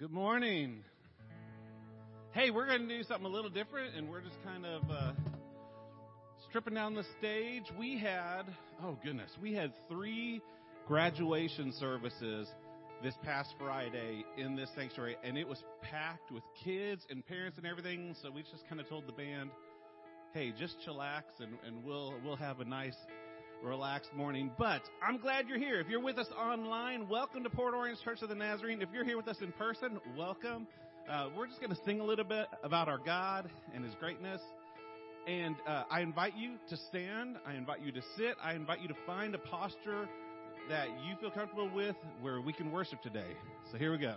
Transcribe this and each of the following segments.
Good morning. Hey, we're going to do something a little different, and we're just kind of uh, stripping down the stage. We had, oh goodness, we had three graduation services this past Friday in this sanctuary, and it was packed with kids and parents and everything. So we just kind of told the band, "Hey, just chillax, and, and we'll we'll have a nice relaxed morning. But I'm glad you're here. If you're with us online, welcome to Port Orange Church of the Nazarene. If you're here with us in person, welcome. Uh, we're just going to sing a little bit about our God and His greatness. And uh, I invite you to stand. I invite you to sit. I invite you to find a posture that you feel comfortable with where we can worship today. So here we go.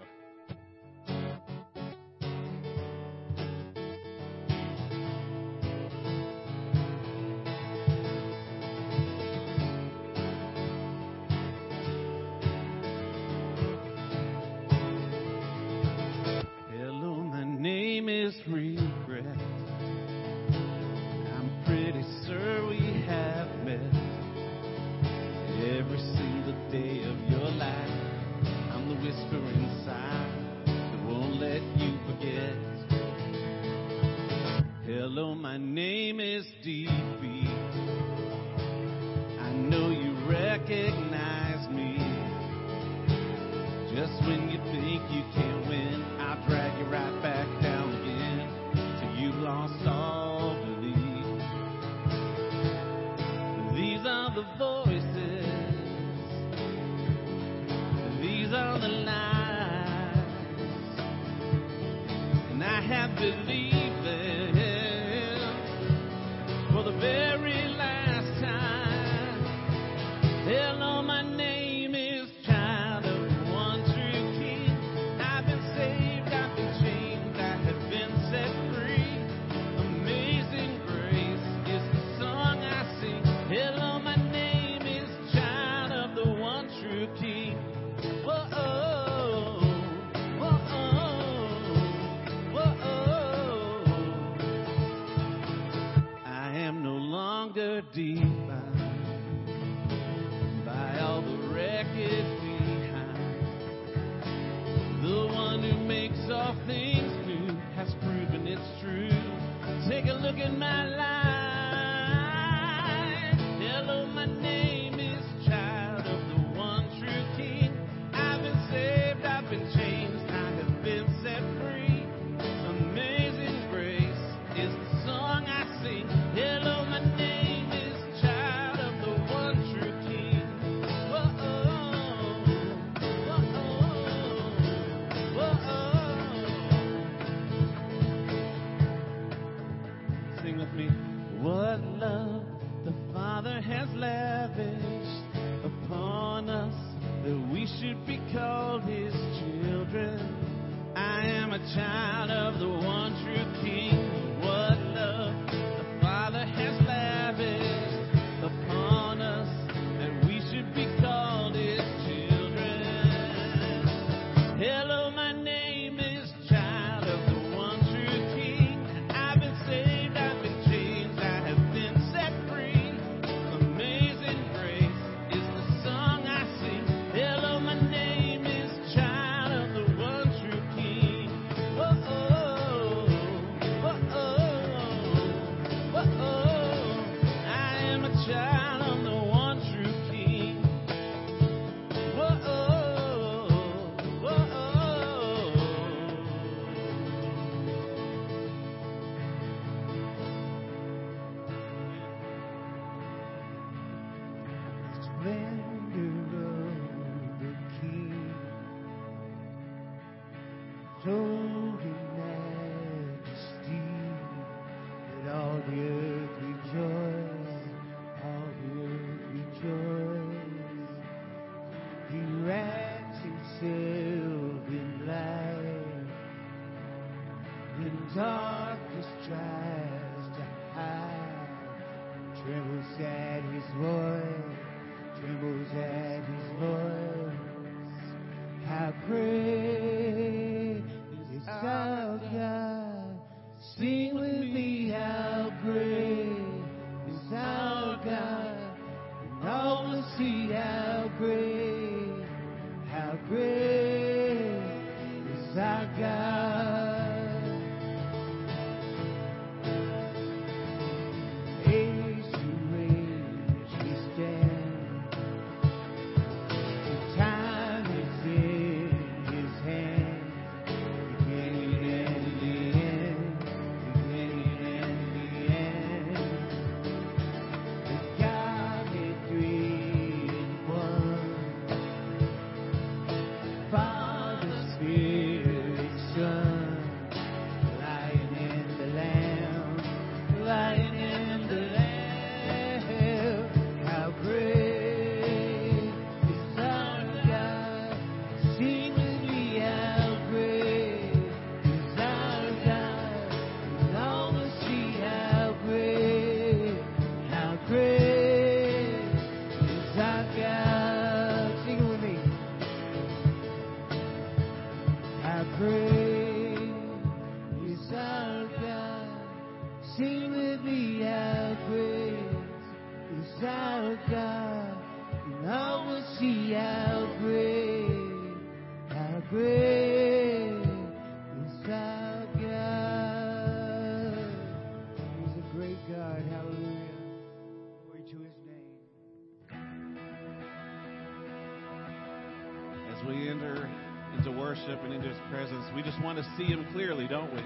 easily, don't we?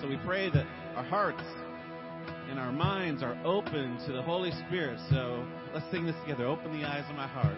So we pray that our hearts and our minds are open to the Holy Spirit. So let's sing this together. Open the eyes of my heart.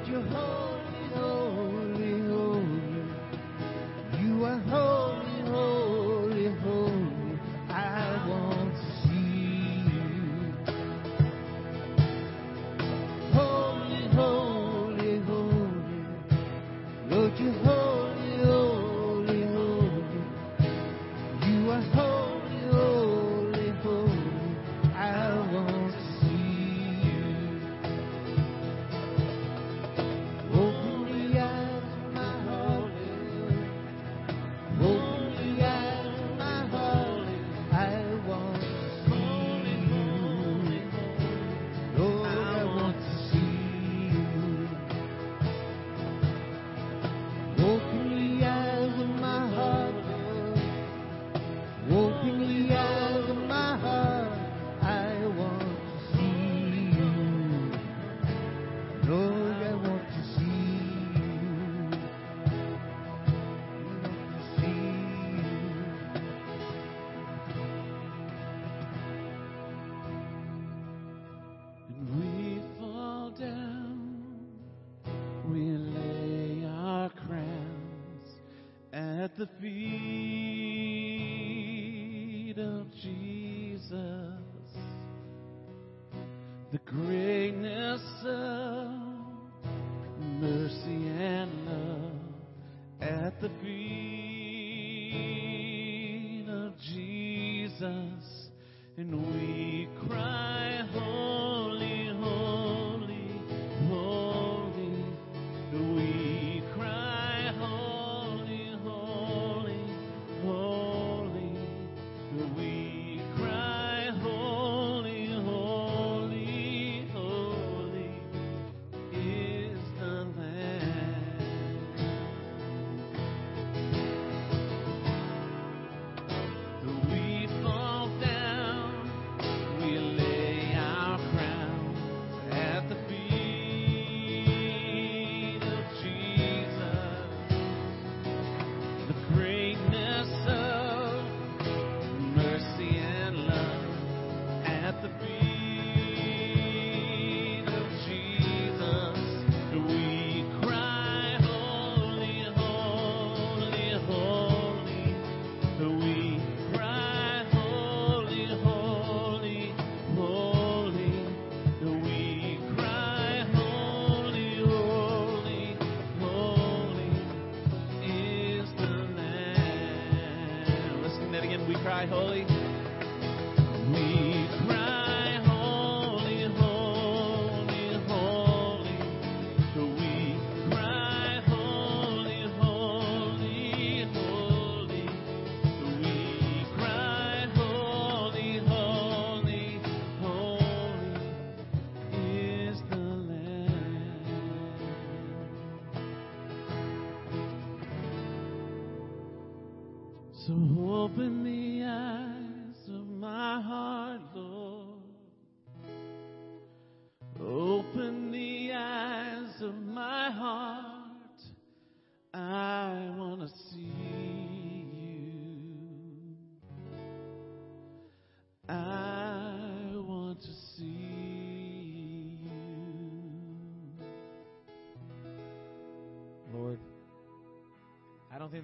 Lord, You hold.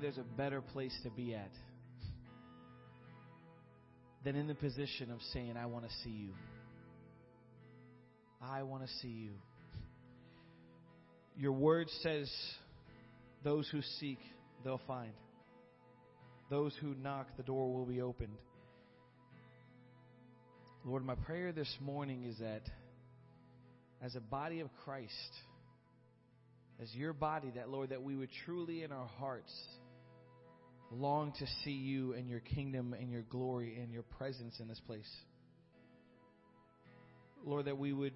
There's a better place to be at than in the position of saying, I want to see you. I want to see you. Your word says, those who seek, they'll find. Those who knock, the door will be opened. Lord, my prayer this morning is that as a body of Christ, as your body, that Lord, that we would truly in our hearts long to see you and your kingdom and your glory and your presence in this place. Lord, that we would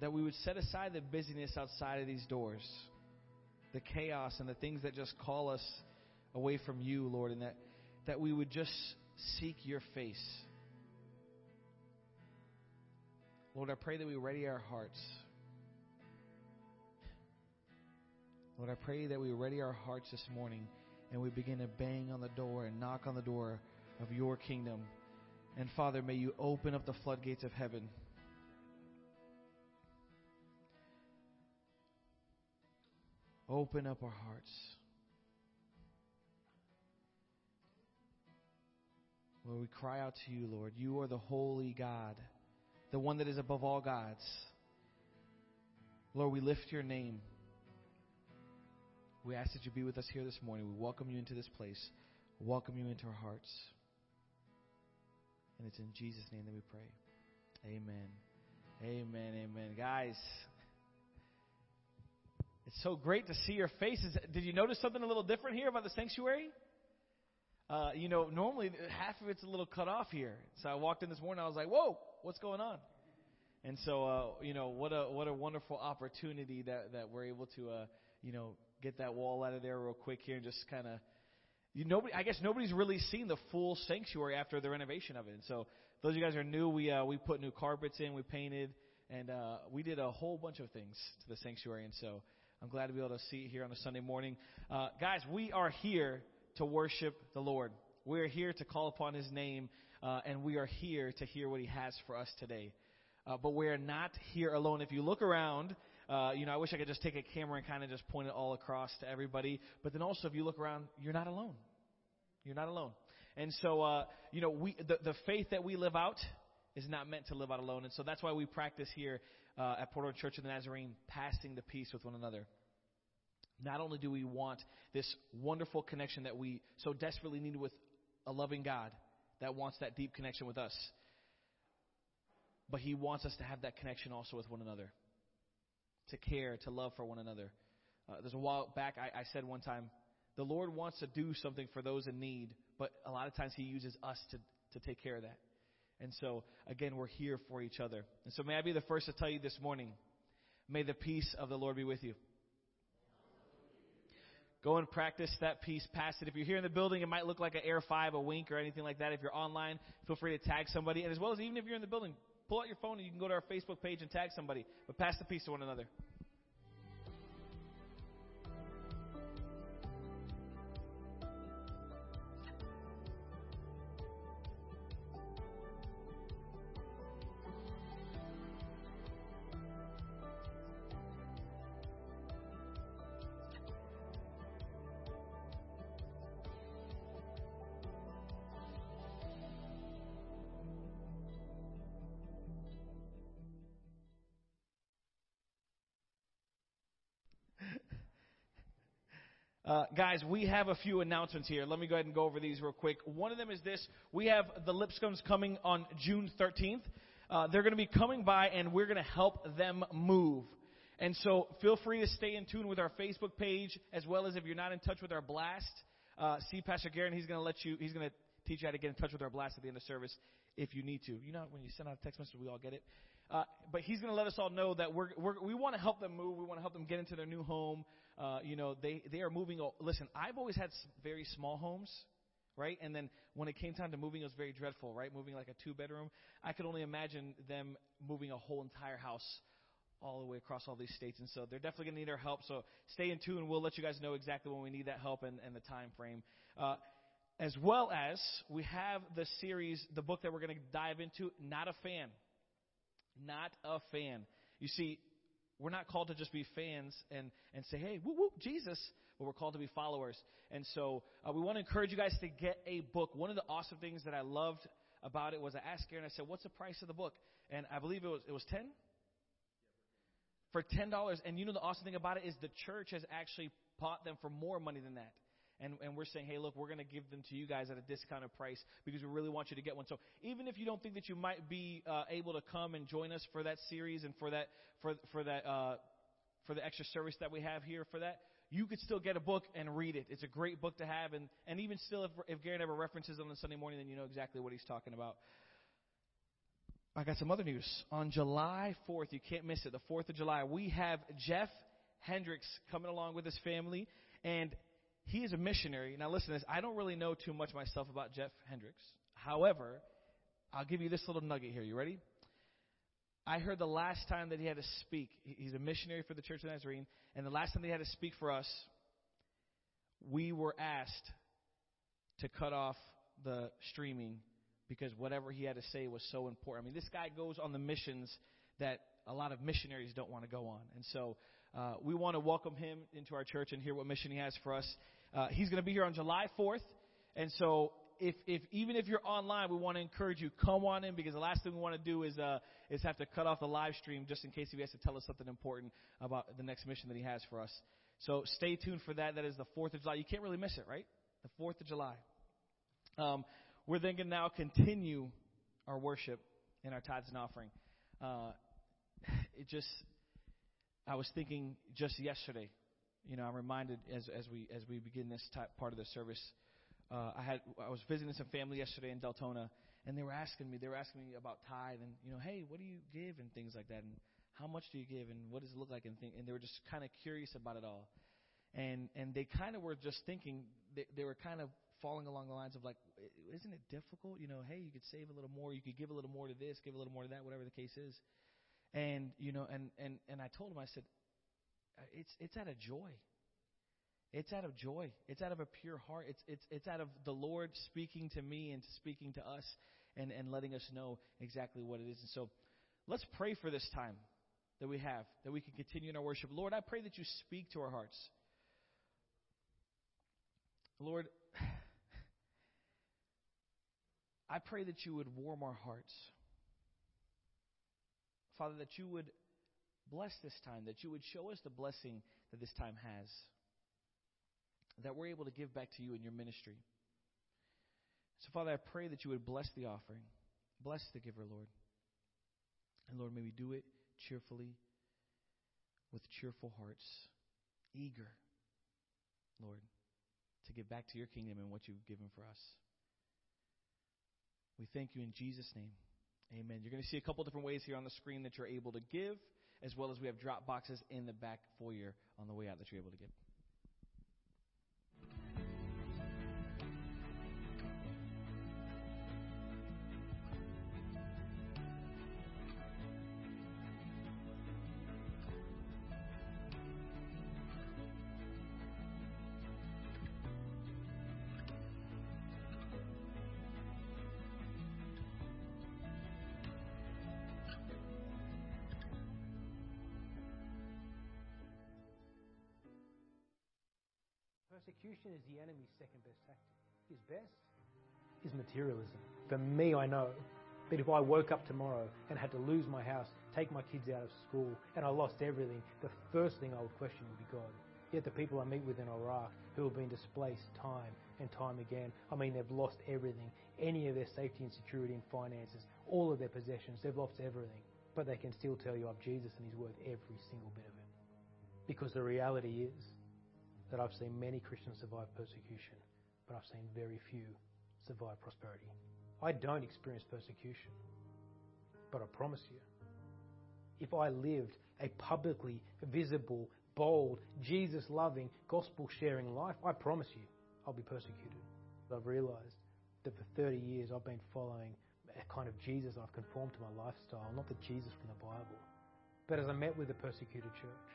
that we would set aside the busyness outside of these doors, the chaos and the things that just call us away from you, Lord, and that, that we would just seek your face. Lord, I pray that we ready our hearts. Lord, I pray that we ready our hearts this morning and we begin to bang on the door and knock on the door of your kingdom. And Father, may you open up the floodgates of heaven. Open up our hearts. Lord, we cry out to you, Lord. You are the holy God, the one that is above all gods. Lord, we lift your name. We ask that you be with us here this morning. We welcome you into this place, welcome you into our hearts. And it's in Jesus' name that we pray. Amen. Amen. Amen. Guys, it's so great to see your faces. Did you notice something a little different here about the sanctuary? Uh, you know, normally half of it's a little cut off here. So I walked in this morning. I was like, "Whoa, what's going on?" And so, uh, you know, what a what a wonderful opportunity that that we're able to, uh, you know, get that wall out of there real quick here and just kind of. You nobody, I guess nobody's really seen the full sanctuary after the renovation of it. And so, those of you guys are new. We uh, we put new carpets in, we painted, and uh, we did a whole bunch of things to the sanctuary. And so, I'm glad to be able to see it here on a Sunday morning, uh, guys. We are here to worship the Lord. We are here to call upon His name, uh, and we are here to hear what He has for us today. Uh, but we are not here alone. If you look around, uh, you know, I wish I could just take a camera and kind of just point it all across to everybody. But then also, if you look around, you're not alone. You're not alone. And so, uh, you know, we the, the faith that we live out is not meant to live out alone. And so that's why we practice here uh, at Port Orange Church of the Nazarene, passing the peace with one another. Not only do we want this wonderful connection that we so desperately need with a loving God that wants that deep connection with us, but He wants us to have that connection also with one another, to care, to love for one another. Uh, there's a while back I, I said one time, the Lord wants to do something for those in need, but a lot of times He uses us to, to take care of that. And so, again, we're here for each other. And so, may I be the first to tell you this morning, may the peace of the Lord be with you. Go and practice that peace. Pass it. If you're here in the building, it might look like an Air 5, a wink, or anything like that. If you're online, feel free to tag somebody. And as well as even if you're in the building, pull out your phone and you can go to our Facebook page and tag somebody. But pass the peace to one another. Guys, we have a few announcements here. Let me go ahead and go over these real quick. One of them is this. We have the Lipscombs coming on June 13th. Uh, they're going to be coming by and we're going to help them move. And so feel free to stay in tune with our Facebook page as well as if you're not in touch with our blast, uh, see Pastor Garen. He's going to let you, he's going to teach you how to get in touch with our blast at the end of service if you need to. You know, when you send out a text message, we all get it. Uh, but he's going to let us all know that we're, we're, we want to help them move. We want to help them get into their new home. Uh, you know, they, they are moving. Listen, I've always had very small homes, right? And then when it came time to moving, it was very dreadful, right? Moving like a two bedroom. I could only imagine them moving a whole entire house all the way across all these states. And so they're definitely going to need our help. So stay in tune. We'll let you guys know exactly when we need that help and, and the time frame. Uh, as well as we have the series, the book that we're going to dive into, Not a Fan. Not a Fan. You see, we're not called to just be fans and, and say, hey, whoop, whoop, Jesus, but we're called to be followers. And so uh, we want to encourage you guys to get a book. One of the awesome things that I loved about it was I asked Garen, I said, what's the price of the book? And I believe it was, it was 10 For $10. And you know the awesome thing about it is the church has actually bought them for more money than that. And, and we're saying, hey, look, we're going to give them to you guys at a discounted price because we really want you to get one. So even if you don't think that you might be uh, able to come and join us for that series and for that for for that uh, for the extra service that we have here for that, you could still get a book and read it. It's a great book to have, and and even still, if if Garen ever references on the Sunday morning, then you know exactly what he's talking about. I got some other news. On July 4th, you can't miss it, the 4th of July, we have Jeff Hendricks coming along with his family, and he is a missionary. Now, listen to this. I don't really know too much myself about Jeff Hendricks. However, I'll give you this little nugget here. You ready? I heard the last time that he had to speak, he's a missionary for the Church of Nazarene, and the last time he had to speak for us, we were asked to cut off the streaming because whatever he had to say was so important. I mean, this guy goes on the missions that a lot of missionaries don't want to go on. And so uh, we want to welcome him into our church and hear what mission he has for us. Uh, he's going to be here on July 4th. And so if, if even if you're online, we want to encourage you come on in because the last thing we want to do is uh, is have to cut off the live stream just in case he has to tell us something important about the next mission that he has for us. So stay tuned for that. That is the 4th of July. You can't really miss it, right? The 4th of July. Um, we're then going to now continue our worship and our tithes and offering. Uh, it just I was thinking just yesterday, you know, I'm reminded as as we as we begin this type, part of the service. Uh, I had I was visiting some family yesterday in Deltona, and they were asking me they were asking me about tithe and you know, hey, what do you give and things like that, and how much do you give and what does it look like and thing, and they were just kind of curious about it all, and and they kind of were just thinking they, they were kind of falling along the lines of like, isn't it difficult? You know, hey, you could save a little more, you could give a little more to this, give a little more to that, whatever the case is. And you know, and and and I told him, I said, uh, it's it's out of joy. It's out of joy. It's out of a pure heart. It's it's it's out of the Lord speaking to me and speaking to us and and letting us know exactly what it is. And so, let's pray for this time that we have that we can continue in our worship. Lord, I pray that you speak to our hearts. Lord, I pray that you would warm our hearts. Father, that you would bless this time, that you would show us the blessing that this time has, that we're able to give back to you in your ministry. So, Father, I pray that you would bless the offering, bless the giver, Lord. And, Lord, may we do it cheerfully, with cheerful hearts, eager, Lord, to give back to your kingdom and what you've given for us. We thank you in Jesus' name. Amen. You're going to see a couple different ways here on the screen that you're able to give, as well as we have drop boxes in the back foyer on the way out that you're able to give. Persecution is the enemy's second best tactic. His best is materialism. For me, I know that if I woke up tomorrow and had to lose my house, take my kids out of school, and I lost everything, the first thing I would question would be God. Yet the people I meet with in Iraq who have been displaced time and time again, I mean, they've lost everything. Any of their safety and security and finances, all of their possessions, they've lost everything. But they can still tell you of Jesus and He's worth every single bit of it. Because the reality is that I've seen many Christians survive persecution, but I've seen very few survive prosperity. I don't experience persecution, but I promise you, if I lived a publicly visible, bold, Jesus loving, gospel sharing life, I promise you, I'll be persecuted. I've realized that for 30 years I've been following a kind of Jesus I've conformed to my lifestyle, not the Jesus from the Bible. But as I met with the persecuted church,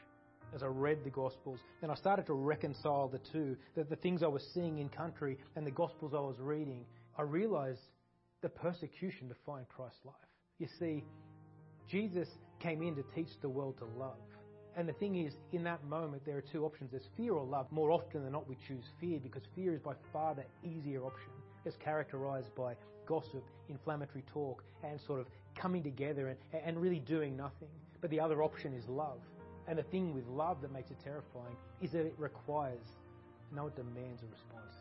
as I read the Gospels, then I started to reconcile the two, that the things I was seeing in country and the Gospels I was reading, I realized the persecution defined Christ's life. You see, Jesus came in to teach the world to love. And the thing is, in that moment, there are two options. There's fear or love. More often than not, we choose fear because fear is by far the easier option. It's characterized by gossip, inflammatory talk, and sort of coming together and, and really doing nothing. But the other option is love. And the thing with love that makes it terrifying is that it requires, no, it demands a response.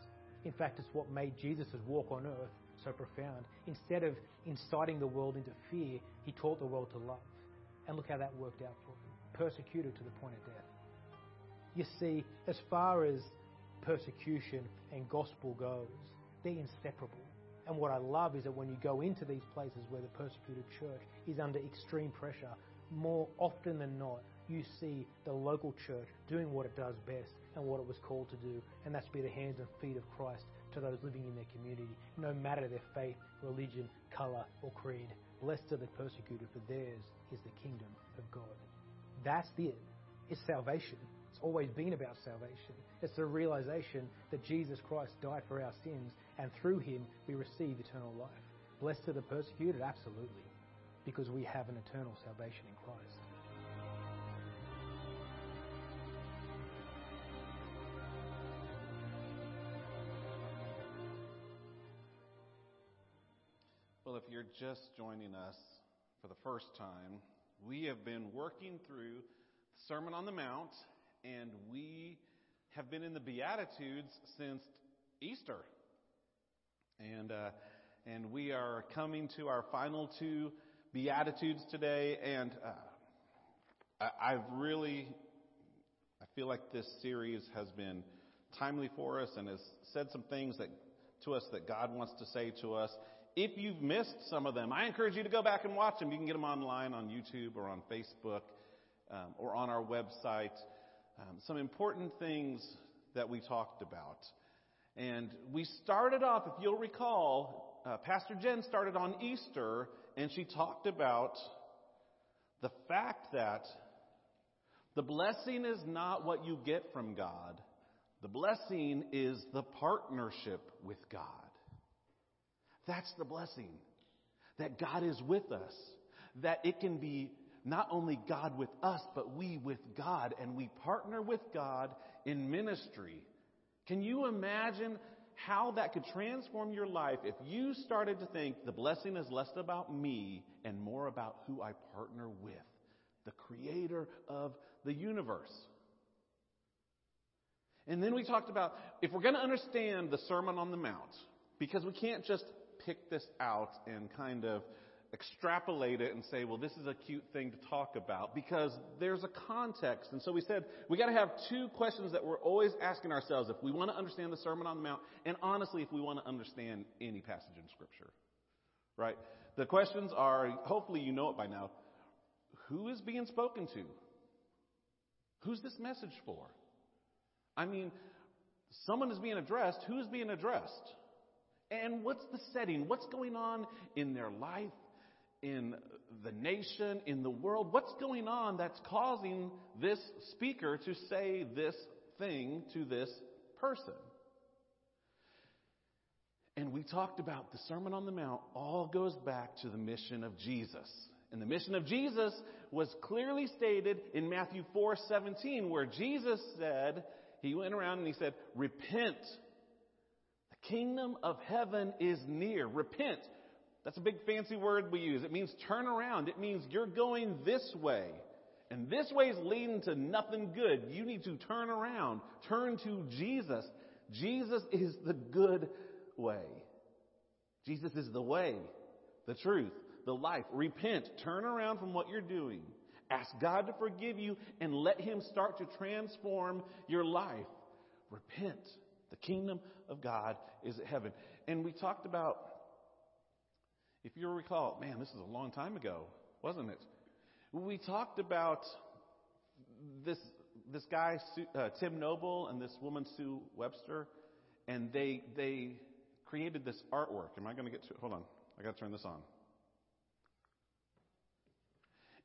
In fact, it's what made Jesus' walk on earth so profound. Instead of inciting the world into fear, he taught the world to love. And look how that worked out for him persecuted to the point of death. You see, as far as persecution and gospel goes, they're inseparable. And what I love is that when you go into these places where the persecuted church is under extreme pressure, more often than not, you see the local church doing what it does best and what it was called to do, and that's be the hands and feet of Christ to those living in their community, no matter their faith, religion, colour, or creed. Blessed are the persecuted, for theirs is the kingdom of God. That's it. It's salvation. It's always been about salvation. It's the realization that Jesus Christ died for our sins, and through him we receive eternal life. Blessed are the persecuted? Absolutely. Because we have an eternal salvation in Christ. You're just joining us for the first time, we have been working through the Sermon on the Mount, and we have been in the Beatitudes since Easter. And, uh, and we are coming to our final two Beatitudes today, and uh, I, I've really, I feel like this series has been timely for us and has said some things that to us that God wants to say to us. If you've missed some of them, I encourage you to go back and watch them. You can get them online on YouTube or on Facebook um, or on our website. Um, some important things that we talked about. And we started off, if you'll recall, uh, Pastor Jen started on Easter and she talked about the fact that the blessing is not what you get from God. The blessing is the partnership with God. That's the blessing. That God is with us. That it can be not only God with us, but we with God. And we partner with God in ministry. Can you imagine how that could transform your life if you started to think the blessing is less about me and more about who I partner with? The creator of the universe. And then we talked about if we're going to understand the Sermon on the Mount, because we can't just pick this out and kind of extrapolate it and say, well, this is a cute thing to talk about because there's a context. And so we said we got to have two questions that we're always asking ourselves if we want to understand the Sermon on the Mount, and honestly, if we want to understand any passage in Scripture. Right? The questions are, hopefully you know it by now, who is being spoken to? Who's this message for? I mean, someone is being addressed. Who's being addressed? And what's the setting? What's going on in their life, in the nation, in the world? What's going on that's causing this speaker to say this thing to this person? And we talked about the Sermon on the Mount all goes back to the mission of Jesus. And the mission of Jesus was clearly stated in Matthew 4:17 where Jesus said, he went around and he said, "Repent kingdom of heaven is near. Repent. That's a big fancy word we use. It means turn around. It means you're going this way. And this way is leading to nothing good. You need to turn around. Turn to Jesus. Jesus is the good way. Jesus is the way, the truth, the life. Repent. Turn around from what you're doing. Ask God to forgive you and let Him start to transform your life. Repent. The kingdom of God is at heaven. And we talked about, if you recall, man, this is a long time ago, wasn't it? We talked about this this guy uh, Tim Noble and this woman Sue Webster, and they they created this artwork. Am I going to get to? Hold on, I got to turn this on.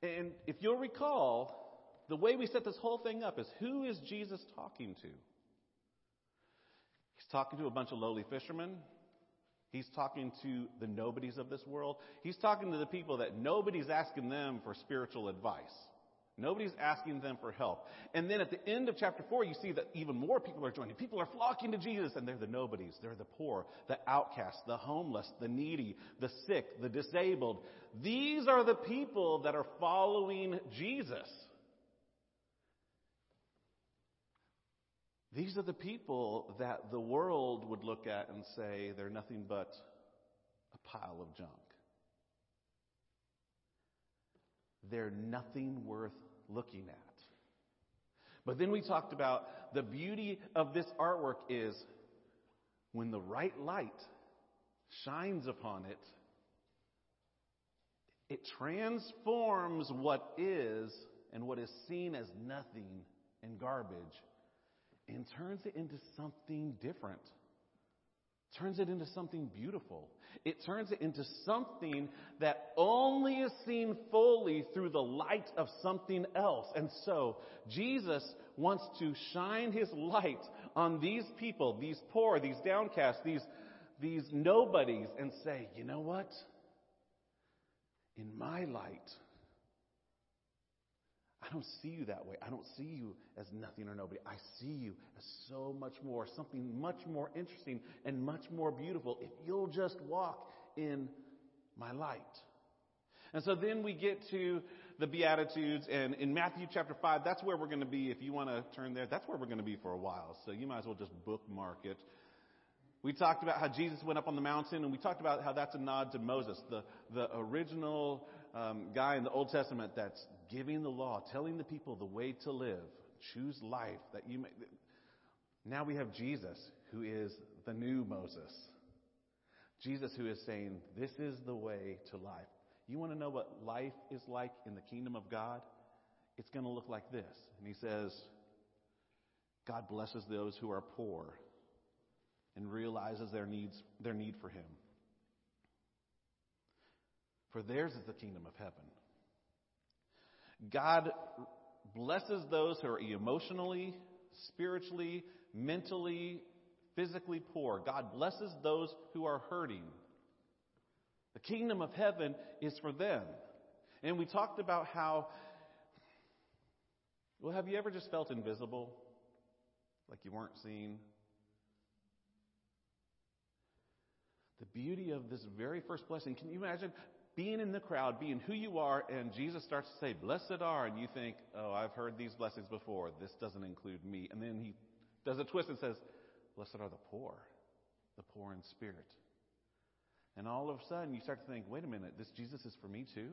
And if you'll recall, the way we set this whole thing up is who is Jesus talking to? Talking to a bunch of lowly fishermen. He's talking to the nobodies of this world. He's talking to the people that nobody's asking them for spiritual advice. Nobody's asking them for help. And then at the end of chapter 4, you see that even more people are joining. People are flocking to Jesus, and they're the nobodies. They're the poor, the outcasts, the homeless, the needy, the sick, the disabled. These are the people that are following Jesus. These are the people that the world would look at and say they're nothing but a pile of junk. They're nothing worth looking at. But then we talked about the beauty of this artwork is when the right light shines upon it, it transforms what is and what is seen as nothing and garbage and turns it into something different. Turns it into something beautiful. It turns it into something that only is seen fully through the light of something else. And so, Jesus wants to shine His light on these people, these poor, these downcast, these, these nobodies, and say, you know what? In my light, I don't see you that way. I don't see you as nothing or nobody. I see you as so much more, something much more interesting and much more beautiful if you'll just walk in my light. And so then we get to the Beatitudes, and in Matthew chapter 5, that's where we're going to be. If you want to turn there, that's where we're going to be for a while. So you might as well just bookmark it. We talked about how Jesus went up on the mountain, and we talked about how that's a nod to Moses, the, the original um, guy in the Old Testament that's giving the law, telling the people the way to live, choose life that you may. Now we have Jesus, who is the new Moses. Jesus, who is saying, This is the way to life. You want to know what life is like in the kingdom of God? It's going to look like this. And he says, God blesses those who are poor and realizes their needs, their need for him. For theirs is the kingdom of heaven. God blesses those who are emotionally, spiritually, mentally, physically poor. God blesses those who are hurting. The kingdom of heaven is for them. And we talked about how, well, have you ever just felt invisible? Like you weren't seen? The beauty of this very first blessing, can you imagine being in the crowd, being who you are, and Jesus starts to say, Blessed are, and you think, Oh, I've heard these blessings before. This doesn't include me. And then he does a twist and says, Blessed are the poor, the poor in spirit. And all of a sudden, you start to think, Wait a minute, this Jesus is for me too?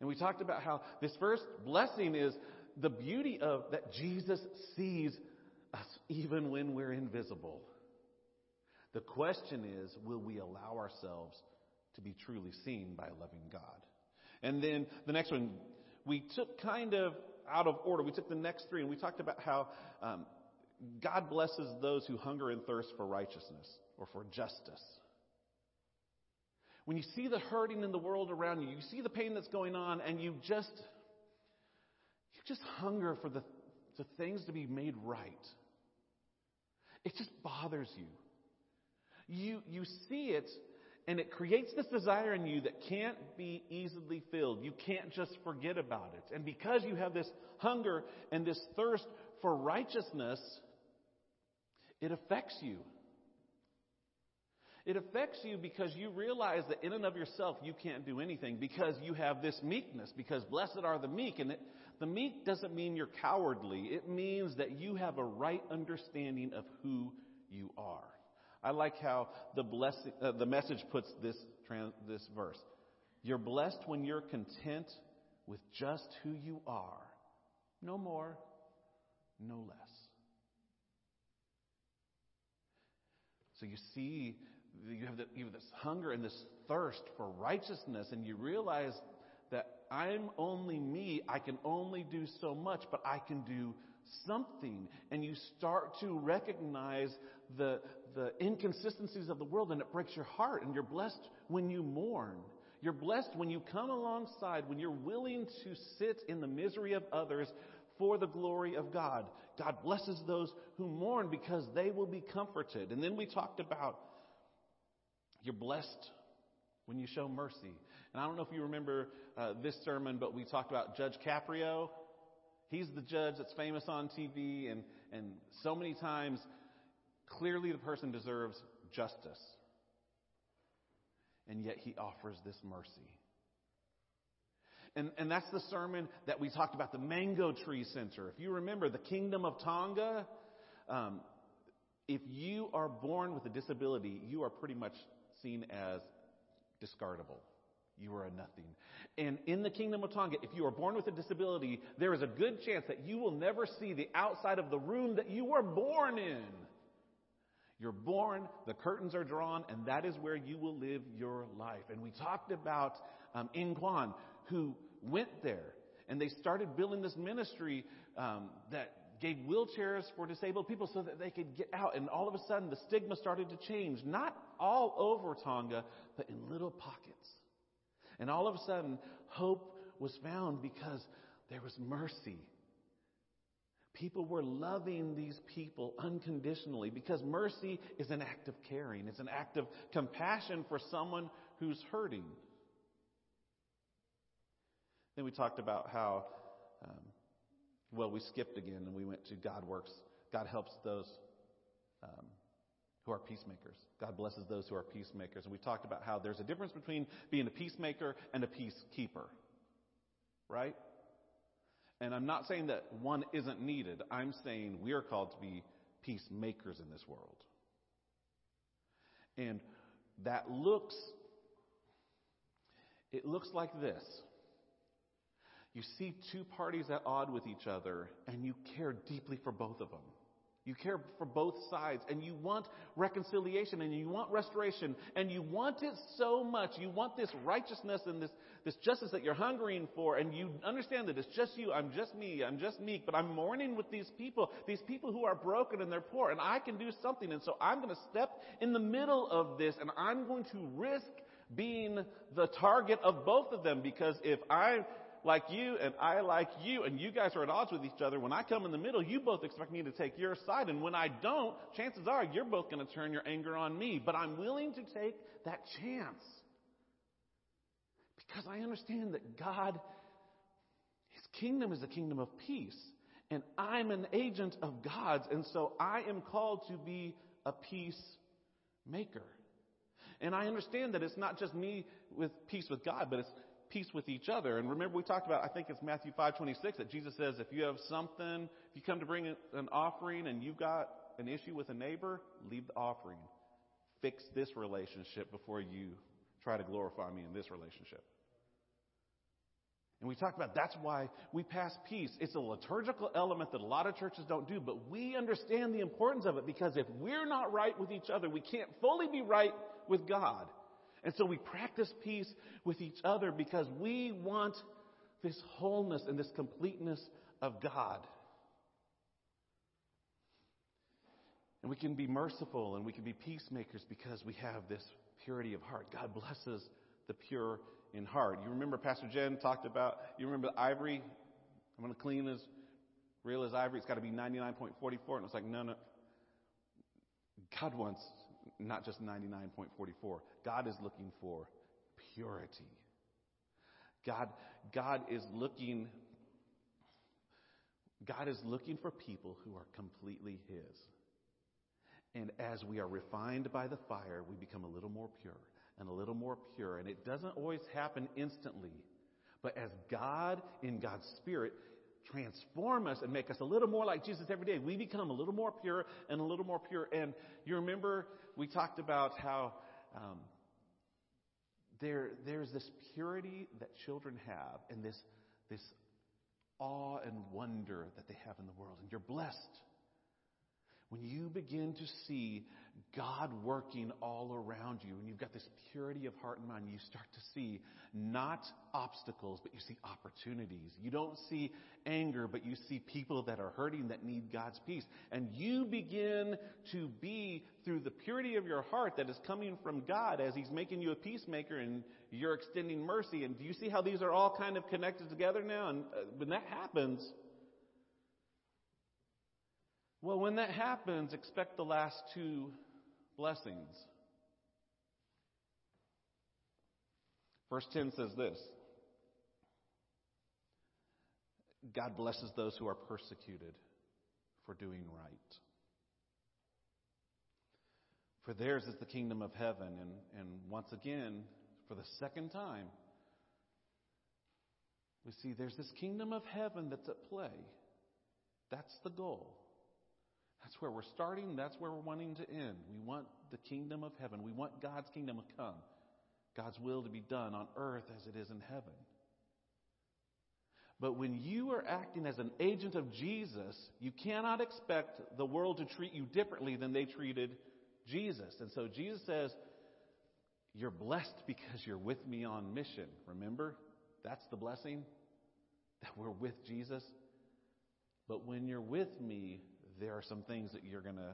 And we talked about how this first blessing is the beauty of that Jesus sees us even when we're invisible. The question is, will we allow ourselves to be truly seen by a loving God? And then the next one, we took kind of out of order. We took the next three and we talked about how um, God blesses those who hunger and thirst for righteousness or for justice. When you see the hurting in the world around you, you see the pain that's going on, and you just you just hunger for the, the things to be made right. It just bothers you. You, you see it, and it creates this desire in you that can't be easily filled. You can't just forget about it. And because you have this hunger and this thirst for righteousness, it affects you. It affects you because you realize that in and of yourself you can't do anything because you have this meekness, because blessed are the meek. And it, the meek doesn't mean you're cowardly. It means that you have a right understanding of who you are. I like how the, blessing, uh, the message puts this, trans, this verse. You're blessed when you're content with just who you are. No more, no less. So you see, you have, the, you have this hunger and this thirst for righteousness, and you realize that I'm only me. I can only do so much, but I can do something. And you start to recognize the, the inconsistencies of the world, and it breaks your heart. And you're blessed when you mourn. You're blessed when you come alongside, when you're willing to sit in the misery of others for the glory of God. God blesses those who mourn because they will be comforted. And then we talked about you're blessed when you show mercy. And I don't know if you remember uh, this sermon, but we talked about Judge Caprio. He's the judge that's famous on TV, and, and so many times, clearly the person deserves justice. And yet he offers this mercy. And, and that's the sermon that we talked about, the Mango Tree Center. If you remember, the Kingdom of Tonga, um, if you are born with a disability, you are pretty much seen as discardable. You are a nothing. And in the kingdom of Tonga, if you are born with a disability, there is a good chance that you will never see the outside of the room that you were born in. You're born, the curtains are drawn, and that is where you will live your life. And we talked about um, In Kwan, who went there, and they started building this ministry um, that gave wheelchairs for disabled people so that they could get out. And all of a sudden, the stigma started to change, not all over Tonga, but in little pockets. And all of a sudden, hope was found because there was mercy. People were loving these people unconditionally because mercy is an act of caring. It's an act of compassion for someone who's hurting. Then we talked about how, um, well, we skipped again and we went to God works. God helps those um, who are peacemakers. God blesses those who are peacemakers. And we talked about how there's a difference between being a peacemaker and a peacekeeper. Right? And I'm not saying that one isn't needed. I'm saying we are called to be peacemakers in this world. And that looks, it looks like this. You see two parties at odds with each other, and you care deeply for both of them. You care for both sides and you want reconciliation and you want restoration and you want it so much. You want this righteousness and this, this justice that you're hungering for and you understand that it's just you. I'm just me. I'm just meek, but I'm mourning with these people, these people who are broken and they're poor and I can do something. And so I'm going to step in the middle of this and I'm going to risk being the target of both of them because if I like you and I like you and you guys are at odds with each other, when I come in the middle, you both expect me to take your side. And when I don't, chances are you're both going to turn your anger on me. But I'm willing to take that chance. Because I understand that God, His kingdom is a kingdom of peace. And I'm an agent of God's. And so I am called to be a peacemaker. And I understand that it's not just me with peace with God, but it's peace with each other. And remember, we talked about, I think it's Matthew 5:26, that Jesus says, if you have something, if you come to bring an offering and you've got an issue with a neighbor, leave the offering. Fix this relationship before you try to glorify me in this relationship. And we talked about that's why we pass peace. It's a liturgical element that a lot of churches don't do, but we understand the importance of it because if we're not right with each other, we can't fully be right with God. And so we practice peace with each other because we want this wholeness and this completeness of God. And we can be merciful and we can be peacemakers because we have this purity of heart. God blesses the pure in heart. You remember Pastor Jen talked about, you remember the ivory? I'm going to clean as real as ivory. It's got to be 99.44. And it's like, no, no. God wants not just 99.44. God is looking for purity. God, God is looking, God is looking for people who are completely His. And as we are refined by the fire, we become a little more pure and a little more pure. And it doesn't always happen instantly. But as God, in God's Spirit, transform us and make us a little more like Jesus every day, we become a little more pure and a little more pure. And you remember we talked about how um, there, there's this purity that children have and this, this awe and wonder that they have in the world. And you're blessed when you begin to see God working all around you and you've got this purity of heart and mind, you start to see not obstacles, but you see opportunities. You don't see anger, but you see people that are hurting that need God's peace. And you begin to be, through the purity of your heart that is coming from God as He's making you a peacemaker and you're extending mercy. And do you see how these are all kind of connected together now? And uh, when that happens, well, when that happens, expect the last two blessings. Verse 10 says this God blesses those who are persecuted for doing right. For theirs is the kingdom of heaven. And, and once again, for the second time, we see there's this kingdom of heaven that's at play. That's the goal. That's where we're starting. That's where we're wanting to end. We want the kingdom of heaven. We want God's kingdom to come. God's will to be done on earth as it is in heaven. But when you are acting as an agent of Jesus, you cannot expect the world to treat you differently than they treated Jesus. And so Jesus says, You're blessed because you're with me on mission. Remember? That's the blessing that we're with Jesus. But when you're with me, there are some things that you're going to,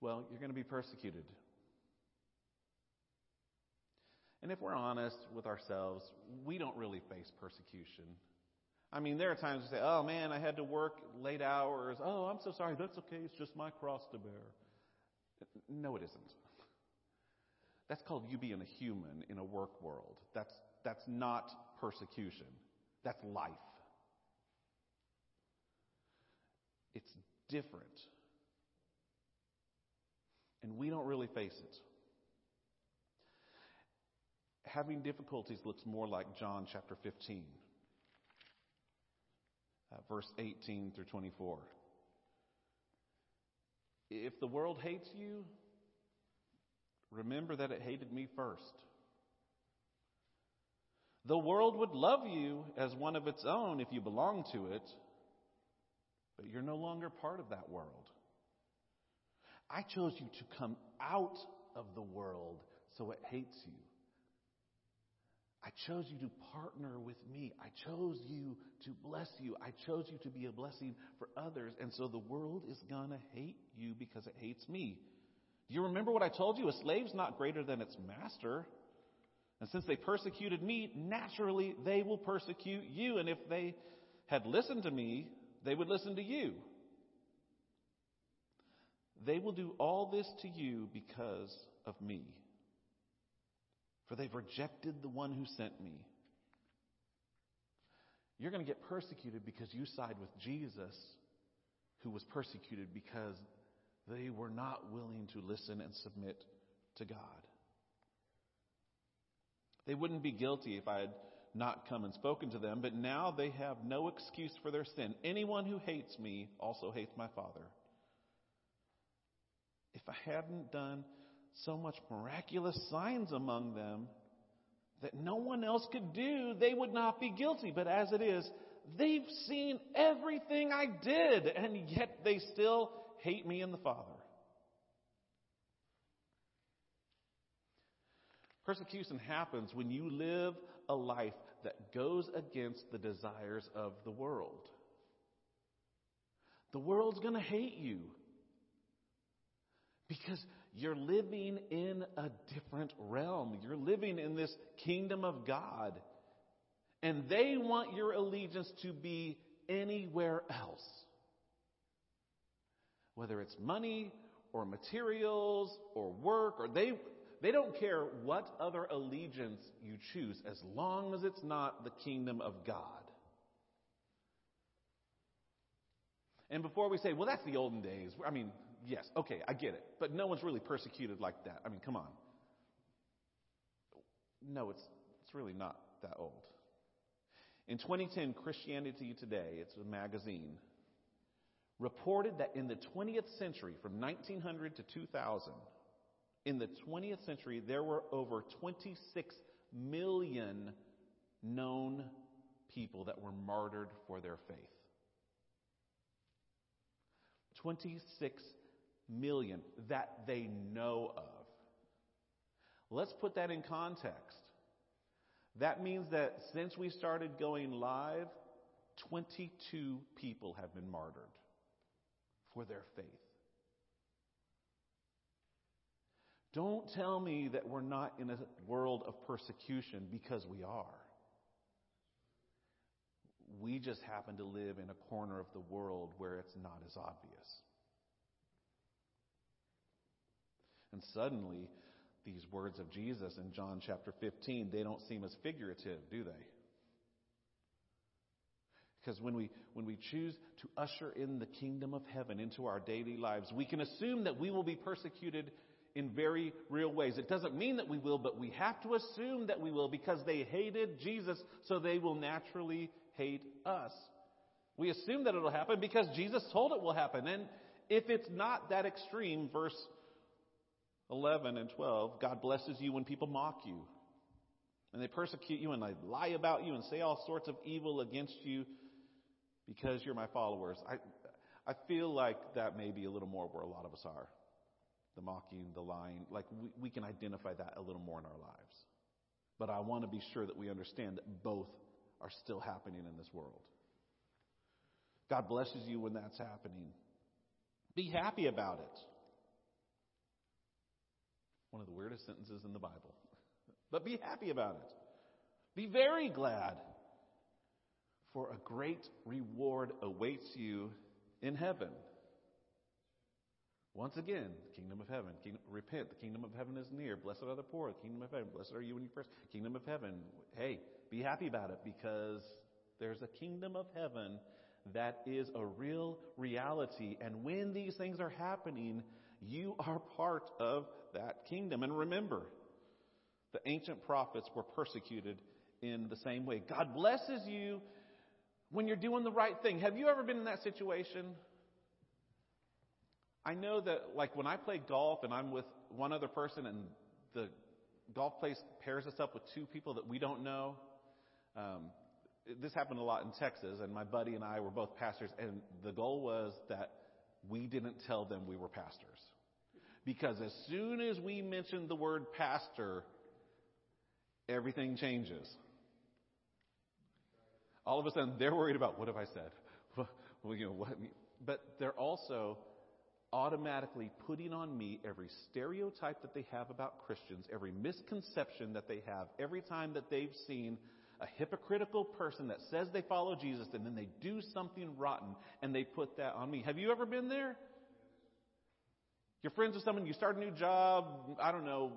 well, you're going to be persecuted. And if we're honest with ourselves, we don't really face persecution. I mean, there are times we say, oh man, I had to work late hours. Oh, I'm so sorry. That's okay. It's just my cross to bear. No, it isn't. That's called you being a human in a work world. That's, that's not persecution. That's life. It's different. And we don't really face it. Having difficulties looks more like John chapter 15, uh, verse 18 through 24. If the world hates you, remember that it hated me first. The world would love you as one of its own if you belong to it, but you're no longer part of that world. I chose you to come out of the world so it hates you. I chose you to partner with me. I chose you to bless you. I chose you to be a blessing for others. And so the world is going to hate you because it hates me. Do you remember what I told you? A slave's not greater than its master. And since they persecuted me, naturally they will persecute you. And if they had listened to me, they would listen to you. They will do all this to you because of me. For they've rejected the one who sent me. You're going to get persecuted because you side with Jesus, who was persecuted because they were not willing to listen and submit to God. They wouldn't be guilty if I had not come and spoken to them, but now they have no excuse for their sin. Anyone who hates me also hates my Father. If I hadn't done so much miraculous signs among them that no one else could do, they would not be guilty. But as it is, they've seen everything I did, and yet they still hate me and the Father. Persecution happens when you live a life that goes against the desires of the world. The world's going to hate you because you're living in a different realm. You're living in this kingdom of God. And they want your allegiance to be anywhere else. Whether it's money or materials or work or they they don't care what other allegiance you choose as long as it's not the kingdom of God. And before we say, well, that's the olden days, I mean, yes, okay, I get it. But no one's really persecuted like that. I mean, come on. No, it's, it's really not that old. In 2010, Christianity Today, it's a magazine, reported that in the 20th century, from 1900 to 2000, in the 20th century, there were over 26 million known people that were martyred for their faith. 26 million that they know of. Let's put that in context. That means that since we started going live, 22 people have been martyred for their faith. Don't tell me that we're not in a world of persecution because we are. We just happen to live in a corner of the world where it's not as obvious. And suddenly, these words of Jesus in John chapter 15, they don't seem as figurative, do they? Because when we, when we choose to usher in the kingdom of heaven into our daily lives, we can assume that we will be persecuted in very real ways. It doesn't mean that we will, but we have to assume that we will because they hated Jesus, so they will naturally hate us. We assume that it'll happen because Jesus told it will happen. And if it's not that extreme, verse 11 and 12, God blesses you when people mock you. And they persecute you and they lie about you and say all sorts of evil against you because you're my followers. I, I feel like that may be a little more where a lot of us are. The mocking, the lying, like we, we can identify that a little more in our lives. But I want to be sure that we understand that both are still happening in this world. God blesses you when that's happening. Be happy about it. One of the weirdest sentences in the Bible. But be happy about it. Be very glad. For a great reward awaits you in heaven. Once again, kingdom of heaven. Kingdom, repent. The kingdom of heaven is near. Blessed are the poor. The kingdom of heaven. Blessed are you when you first. Kingdom of heaven. Hey, be happy about it because there's a kingdom of heaven that is a real reality. And when these things are happening, you are part of that kingdom. And remember, the ancient prophets were persecuted in the same way. God blesses you when you're doing the right thing. Have you ever been in that situation? I know that, like, when I play golf and I'm with one other person and the golf place pairs us up with two people that we don't know. Um, this happened a lot in Texas, and my buddy and I were both pastors, and the goal was that we didn't tell them we were pastors. Because as soon as we mentioned the word pastor, everything changes. All of a sudden, they're worried about what have I said? Well, you know, what? But they're also automatically putting on me every stereotype that they have about Christians, every misconception that they have, every time that they've seen a hypocritical person that says they follow Jesus and then they do something rotten and they put that on me. Have you ever been there? You're friends with someone, you start a new job, I don't know,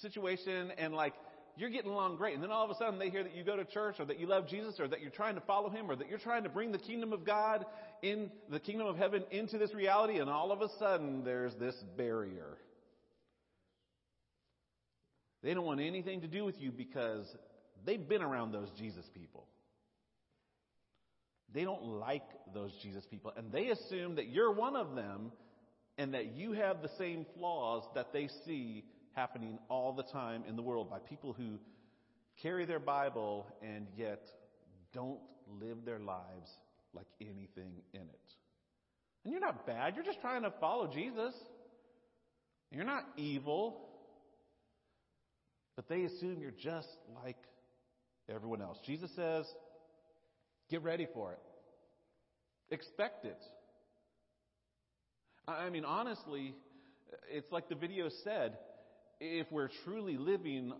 situation, and like, you're getting along great. And then all of a sudden they hear that you go to church or that you love Jesus or that you're trying to follow him or that you're trying to bring the kingdom of God in the kingdom of heaven into this reality. And all of a sudden there's this barrier. They don't want anything to do with you because they've been around those Jesus people. They don't like those Jesus people. And they assume that you're one of them and that you have the same flaws that they see happening all the time in the world by people who carry their Bible and yet don't live their lives like anything in it. And you're not bad, you're just trying to follow Jesus. You're not evil. But they assume you're just like everyone else. Jesus says, get ready for it. Expect it. I mean, honestly, it's like the video said if we're truly living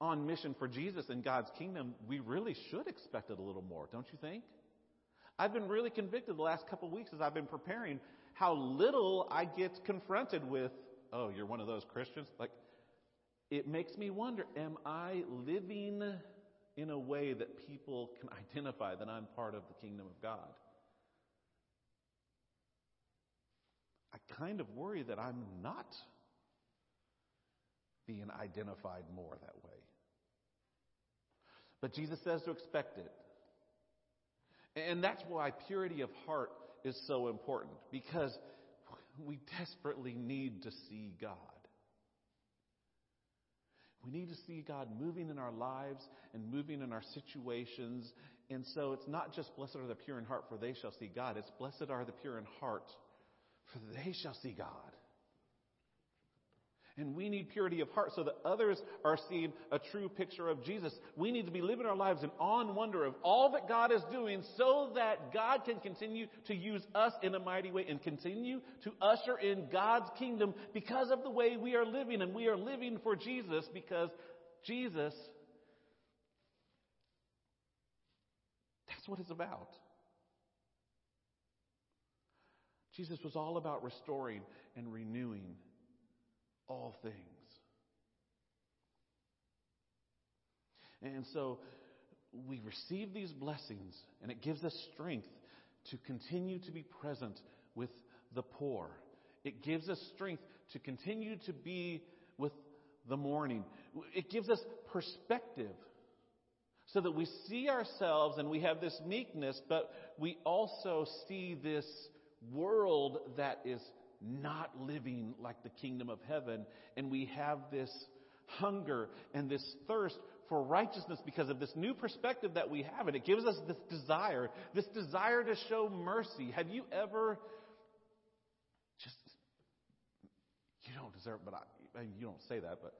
on mission for Jesus and God's kingdom, we really should expect it a little more, don't you think? I've been really convicted the last couple of weeks as I've been preparing how little I get confronted with, oh, you're one of those Christians? Like, it makes me wonder, am I living in a way that people can identify that I'm part of the kingdom of God? I kind of worry that I'm not being identified more that way. But Jesus says to expect it. And that's why purity of heart is so important because we desperately need to see God. We need to see God moving in our lives and moving in our situations. And so it's not just blessed are the pure in heart, for they shall see God. It's blessed are the pure in heart, for they shall see God. And we need purity of heart so that others are seeing a true picture of Jesus. We need to be living our lives in awe and wonder of all that God is doing so that God can continue to use us in a mighty way and continue to usher in God's kingdom because of the way we are living. And we are living for Jesus because Jesus, that's what it's about. Jesus was all about restoring and renewing all things. And so we receive these blessings, and it gives us strength to continue to be present with the poor. It gives us strength to continue to be with the mourning. It gives us perspective so that we see ourselves and we have this meekness, but we also see this world that is not living like the kingdom of heaven. And we have this hunger and this thirst for righteousness because of this new perspective that we have. And it gives us this desire, this desire to show mercy. Have you ever just, you don't deserve, but I, you don't say that, but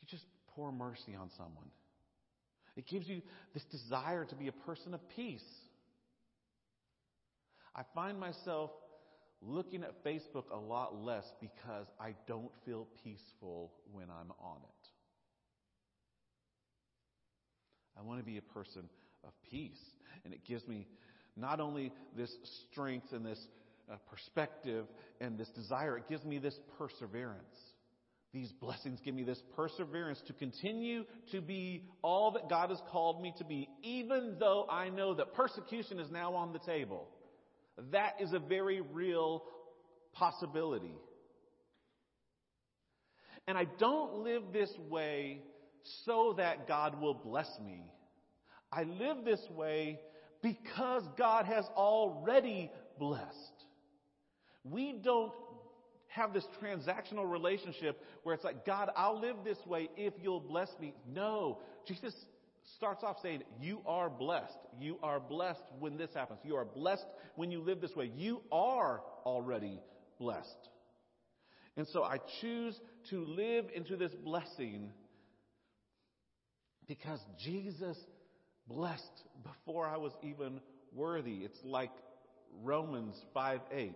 you just pour mercy on someone. It gives you this desire to be a person of peace. I find myself looking at Facebook a lot less because I don't feel peaceful when I'm on it. I want to be a person of peace. And it gives me not only this strength and this uh, perspective and this desire, it gives me this perseverance. These blessings give me this perseverance to continue to be all that God has called me to be, even though I know that persecution is now on the table. That is a very real possibility. And I don't live this way so that God will bless me. I live this way because God has already blessed. We don't have this transactional relationship where it's like, God, I'll live this way if you'll bless me. No. Jesus starts off saying, You are blessed. You are blessed when this happens. You are blessed when you live this way. You are already blessed. And so I choose to live into this blessing because Jesus blessed before I was even worthy. It's like Romans 5 8.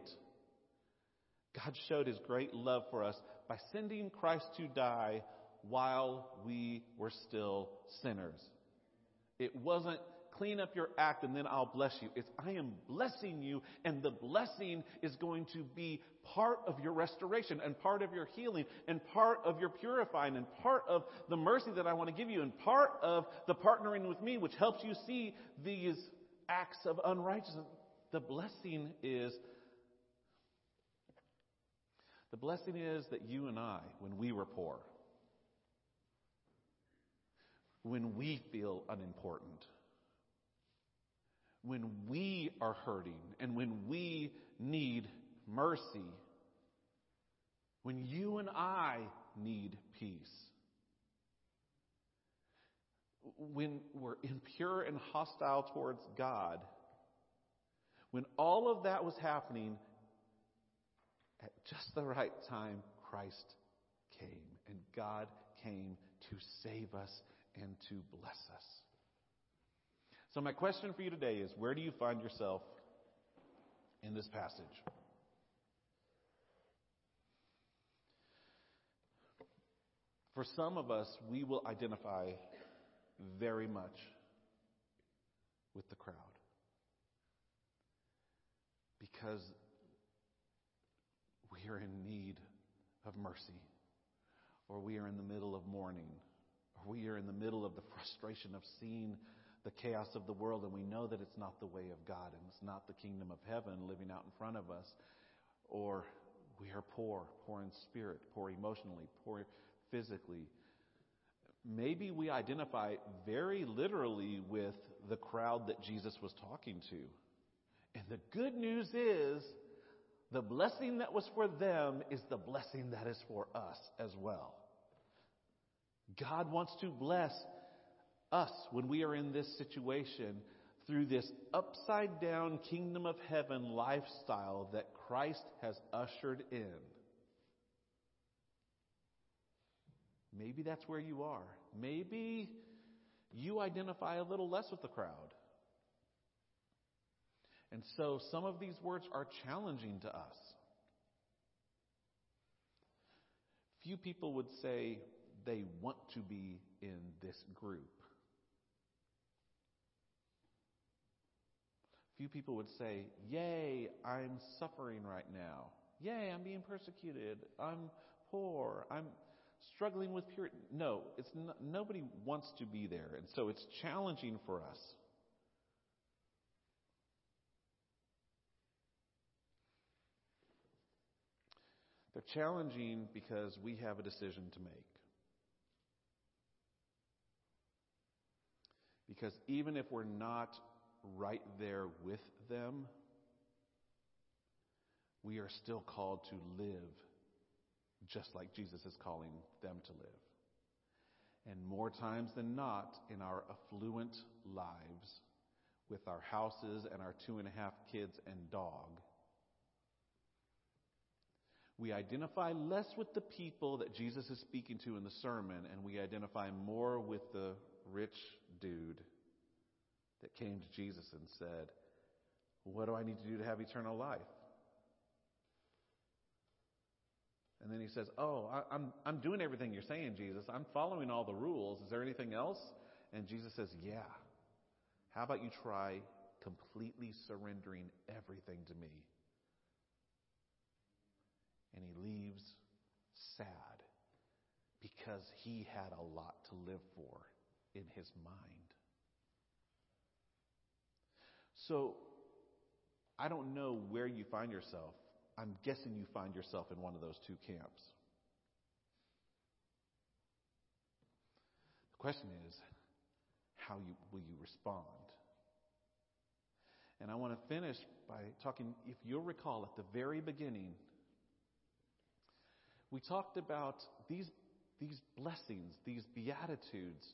God showed his great love for us by sending Christ to die while we were still sinners. It wasn't clean up your act and then I'll bless you. It's I am blessing you and the blessing is going to be part of your restoration and part of your healing and part of your purifying and part of the mercy that I want to give you and part of the partnering with me which helps you see these acts of unrighteousness. The blessing is the blessing is that you and I, when we were poor, when we feel unimportant, when we are hurting, and when we need mercy, when you and I need peace, when we're impure and hostile towards God, when all of that was happening, at just the right time, Christ came, and God came to save us and to bless us. So, my question for you today is where do you find yourself in this passage? For some of us, we will identify very much with the crowd because we are in need of mercy, or we are in the middle of mourning we are in the middle of the frustration of seeing the chaos of the world and we know that it's not the way of God and it's not the kingdom of heaven living out in front of us. Or We are poor, poor in spirit, poor emotionally, poor physically. Maybe we identify very literally with the crowd that Jesus was talking to. And the good news is the blessing that was for them is the blessing that is for us as well. God wants to bless us when we are in this situation through this upside down kingdom of heaven lifestyle that Christ has ushered in. Maybe that's where you are. Maybe you identify a little less with the crowd. And so some of these words are challenging to us. Few people would say they want to be in this group. Few people would say, Yay, I'm suffering right now. Yay, I'm being persecuted. I'm poor. I'm struggling with purity. No, it's nobody wants to be there. And so it's challenging for us. They're challenging because we have a decision to make. Because even if we're not right there with them, we are still called to live just like Jesus is calling them to live. And more times than not, in our affluent lives, with our houses and our two and a half kids and dog, we identify less with the people that Jesus is speaking to in the sermon, and we identify more with the rich dude that came to Jesus and said, What do I need to do to have eternal life? And then he says, Oh, I, am I'm doing everything you're saying, Jesus. I'm following all the rules. Is there anything else? And Jesus says, Yeah. How about you try completely surrendering everything to me? And he leaves sad because he had a lot to live for in his mind. So, I don't know where you find yourself I'm guessing you find yourself in one of those two camps. The question is, how you, will you respond? And I want to finish by talking, if you'll recall at the very beginning, we talked about these, these blessings, these beatitudes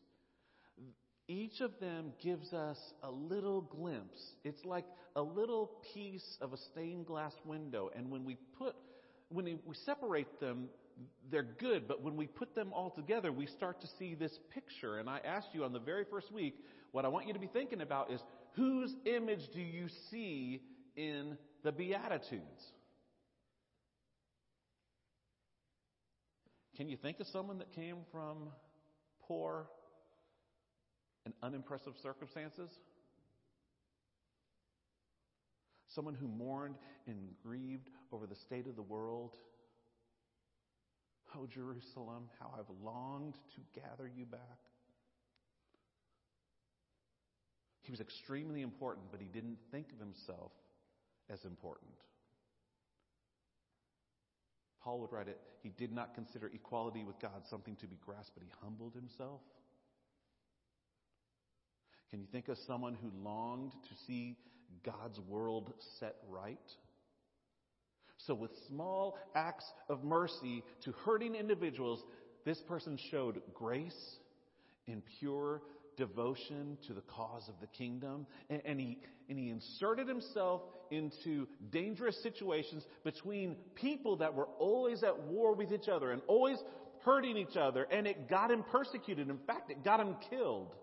each of them gives us a little glimpse. It's like a little piece of a stained glass window. And when we put, when we separate them, they're good, but when we put them all together, we start to see this picture. And I asked you on the very first week, what I want you to be thinking about is whose image do you see in the Beatitudes? Can you think of someone that came from poor and unimpressive circumstances? Someone who mourned and grieved over the state of the world? Oh, Jerusalem, how I've longed to gather you back. He was extremely important, but he didn't think of himself as important. Paul would write it, he did not consider equality with God something to be grasped, but he humbled himself can you think of someone who longed to see God's world set right? So, with small acts of mercy to hurting individuals, this person showed grace and pure devotion to the cause of the kingdom. And, and, he, and he inserted himself into dangerous situations between people that were always at war with each other and always hurting each other. And it got him persecuted. In fact, it got him killed.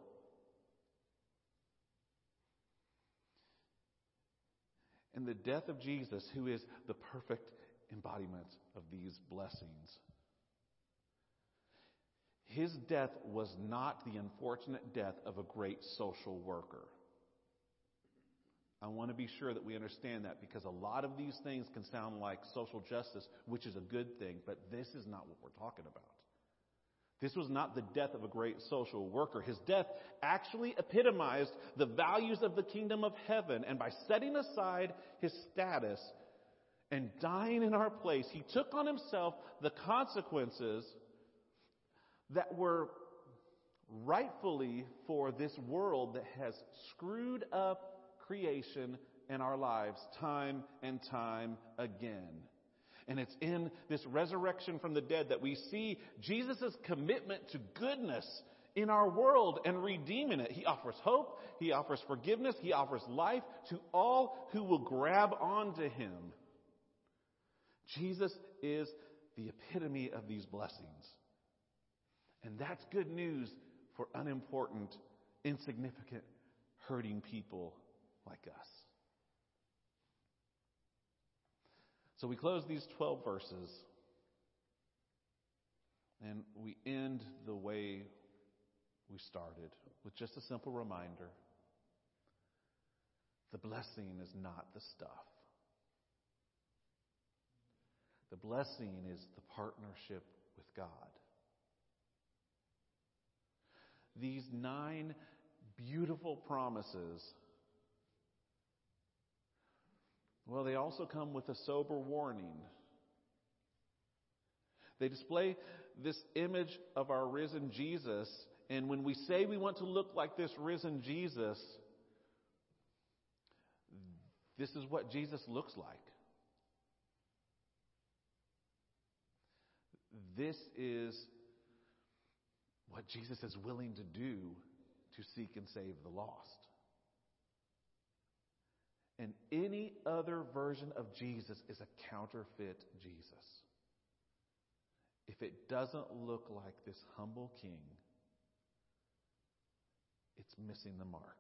And the death of Jesus, who is the perfect embodiment of these blessings. His death was not the unfortunate death of a great social worker. I want to be sure that we understand that because a lot of these things can sound like social justice, which is a good thing, but this is not what we're talking about. This was not the death of a great social worker. His death actually epitomized the values of the kingdom of heaven. And by setting aside his status and dying in our place, he took on himself the consequences that were rightfully for this world that has screwed up creation and our lives time and time again. And it's in this resurrection from the dead that we see Jesus' commitment to goodness in our world and redeeming it. He offers hope, He offers forgiveness, He offers life to all who will grab onto Him. Jesus is the epitome of these blessings. And that's good news for unimportant, insignificant, hurting people like us. So we close these 12 verses and we end the way we started with just a simple reminder the blessing is not the stuff. The blessing is the partnership with God. These nine beautiful promises, well, they also come with a sober warning. They display this image of our risen Jesus, and when we say we want to look like this risen Jesus, this is what Jesus looks like. This is what Jesus is willing to do to seek and save the lost. And any other version of Jesus is a counterfeit Jesus. If it doesn't look like this humble king, it's missing the mark.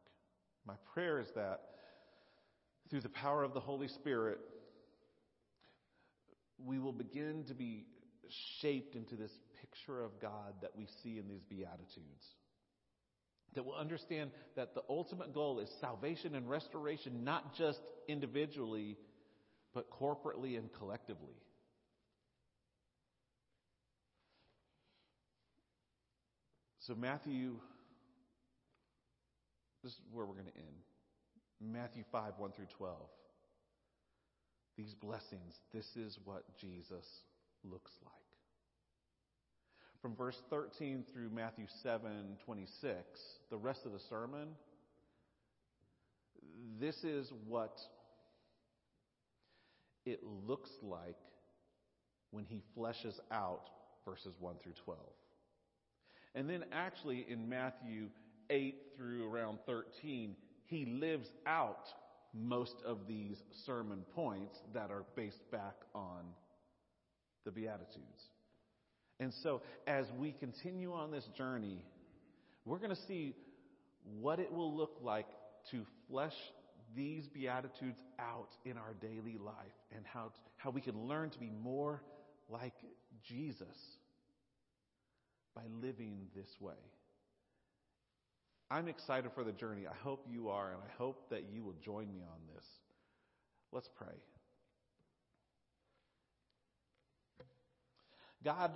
My prayer is that through the power of the Holy Spirit, we will begin to be shaped into this picture of God that we see in these Beatitudes. That we'll understand that the ultimate goal is salvation and restoration, not just individually, but corporately and collectively. So, Matthew, this is where we're going to end. Matthew 5, 1 through 12. These blessings, this is what Jesus looks like. From verse 13 through Matthew 7, 26, the rest of the sermon, this is what it looks like when he fleshes out verses 1 through 12. And then actually in Matthew 8 through around 13, he lives out most of these sermon points that are based back on the Beatitudes. And so as we continue on this journey, we're going to see what it will look like to flesh these Beatitudes out in our daily life and how, how we can learn to be more like Jesus by living this way. I'm excited for the journey. I hope you are, and I hope that you will join me on this. Let's pray. God,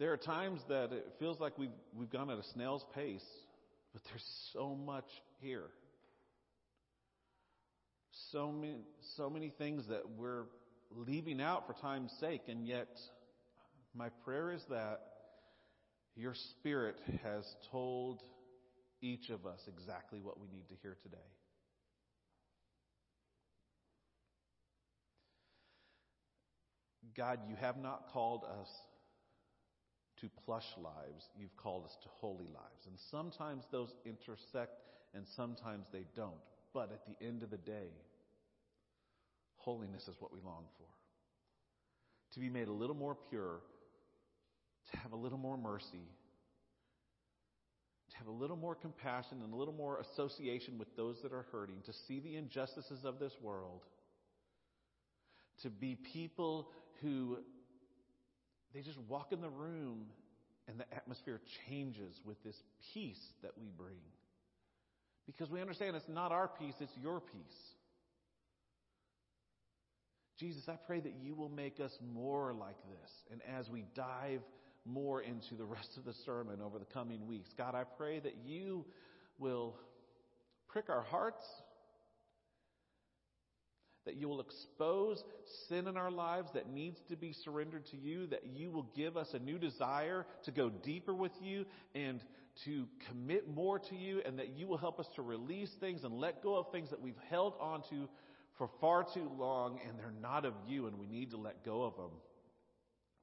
there are times that it feels like we've, we've gone at a snail's pace, but there's so much here. So many, so many things that we're leaving out for time's sake, and yet my prayer is that your Spirit has told each of us exactly what we need to hear today. God, you have not called us to plush lives. You've called us to holy lives. And sometimes those intersect and sometimes they don't. But at the end of the day, holiness is what we long for. To be made a little more pure, to have a little more mercy, to have a little more compassion and a little more association with those that are hurting, to see the injustices of this world, to be people who they just walk in the room and the atmosphere changes with this peace that we bring. Because we understand it's not our peace, it's your peace. Jesus, I pray that you will make us more like this. And as we dive more into the rest of the sermon over the coming weeks, God, I pray that you will prick our hearts, that you will expose sin in our lives that needs to be surrendered to you, that you will give us a new desire to go deeper with you and to commit more to you, and that you will help us to release things and let go of things that we've held on to for far too long and they're not of you and we need to let go of them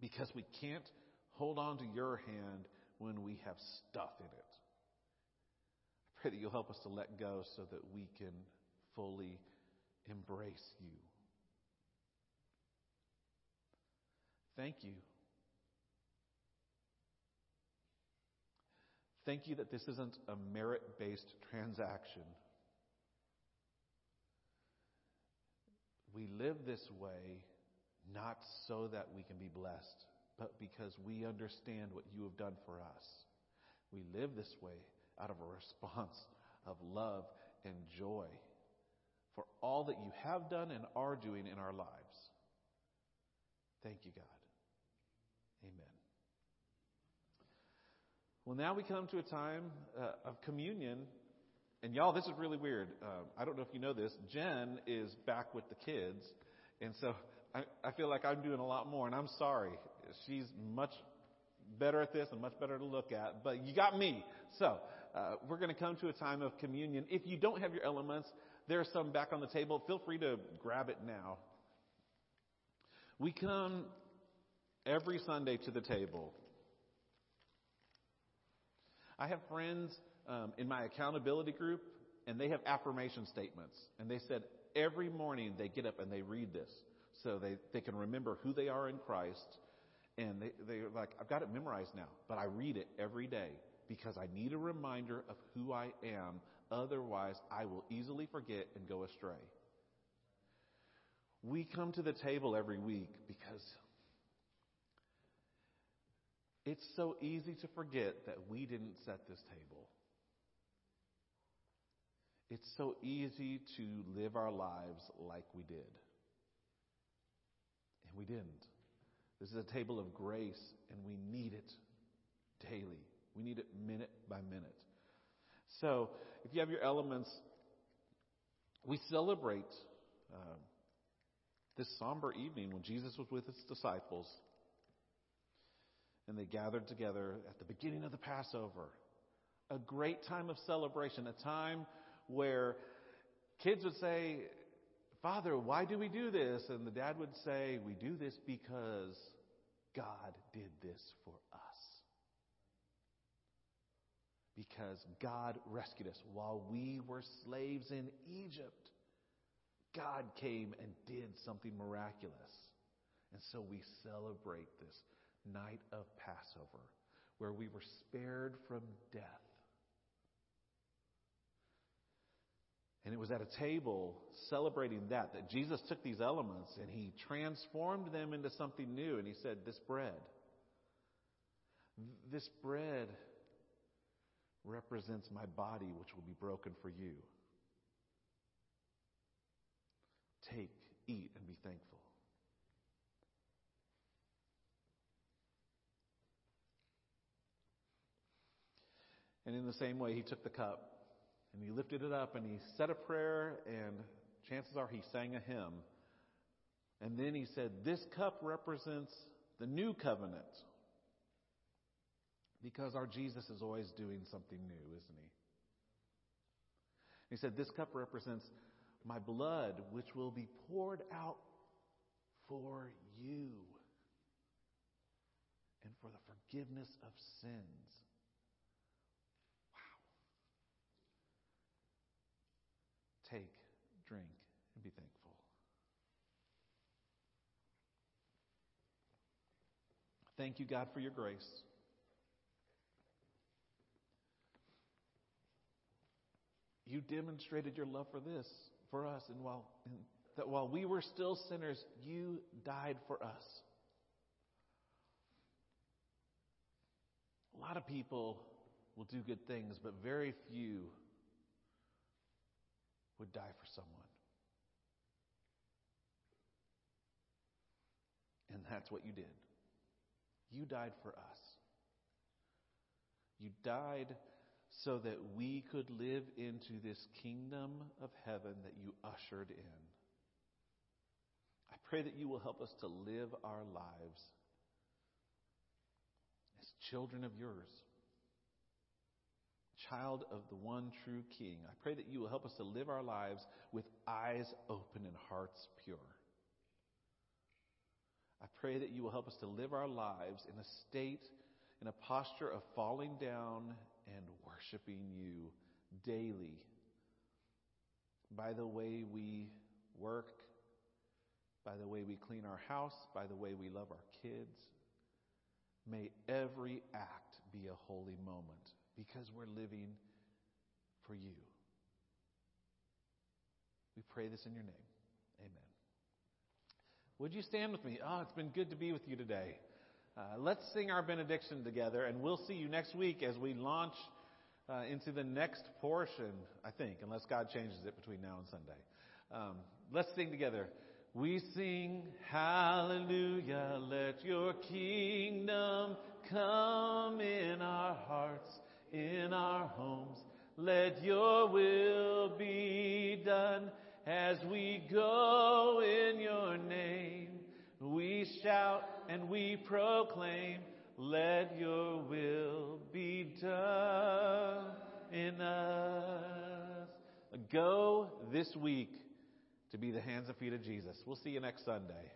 because we can't hold on to your hand when we have stuff in it. I pray that you'll help us to let go so that we can fully embrace you. Thank you. Thank you that this isn't a merit based transaction. We live this way not so that we can be blessed, but because we understand what you have done for us. We live this way out of a response of love and joy for all that you have done and are doing in our lives. Thank you, God. Amen. Well, now we come to a time uh, of communion. And y'all, this is really weird. Um, I don't know if you know this. Jen is back with the kids. And so I, I feel like I'm doing a lot more. And I'm sorry. She's much better at this and much better to look at. But you got me. So uh, we're going to come to a time of communion. If you don't have your elements, there are some back on the table. Feel free to grab it now. We come every Sunday to the table. I have friends um, in my accountability group, and they have affirmation statements. And they said every morning they get up and they read this so they, they can remember who they are in Christ. And they, they're like, I've got it memorized now, but I read it every day because I need a reminder of who I am Otherwise, I will easily forget and go astray. We come to the table every week because it's so easy to forget that we didn't set this table. It's so easy to live our lives like we did. And we didn't. This is a table of grace, and we need it daily. We need it minute by minute. So, if you have your elements, we celebrate uh, this somber evening when Jesus was with his disciples and they gathered together at the beginning of the Passover. A great time of celebration, a time where kids would say, Father, why do we do this? And the dad would say, We do this because God did this for us because God rescued us. While we were slaves in Egypt, God came and did something miraculous. And so we celebrate this night of Passover where we were spared from death. And it was at a table celebrating that that Jesus took these elements and he transformed them into something new. And he said, This bread, this bread represents my body, which will be broken for you. Take, eat, and be thankful. And in the same way, he took the cup and he lifted it up and he said a prayer, and chances are he sang a hymn. And then he said, This cup represents the new covenant because our Jesus is always doing something new, isn't he? He said, This cup represents my blood, which will be poured out for you and for the forgiveness of sins. Wow. Take, drink, and be thankful. Thank you, God, for your grace. You demonstrated your love for this, for us, and while and that while we were still sinners, you died for us. A lot of people will do good things, but very few would die for someone. And that's what you did. You died for us. You died so that we could live into this kingdom of heaven that you ushered in. I pray that you will help us to live our lives as children of yours, child of the one true King. I pray that you will help us to live our lives with eyes open and hearts pure. I pray that you will help us to live our lives in a state, in a posture of falling down and worshiping you daily by the way we work, by the way we clean our house, by the way we love our kids. May every act be a holy moment because we're living for you. We pray this in your name. Amen. Would you stand with me? Oh, it's been good to be with you today. Uh, let's sing our benediction together, and we'll see you next week as we launch uh, into the next portion, I think, unless God changes it between now and Sunday. Um, let's sing together. We sing, Hallelujah, let your kingdom come in our hearts, in our homes. Let your will be done as we go in your name. We shout and we proclaim, let your will be done in us. Go this week to be the hands and feet of Jesus. We'll see you next Sunday.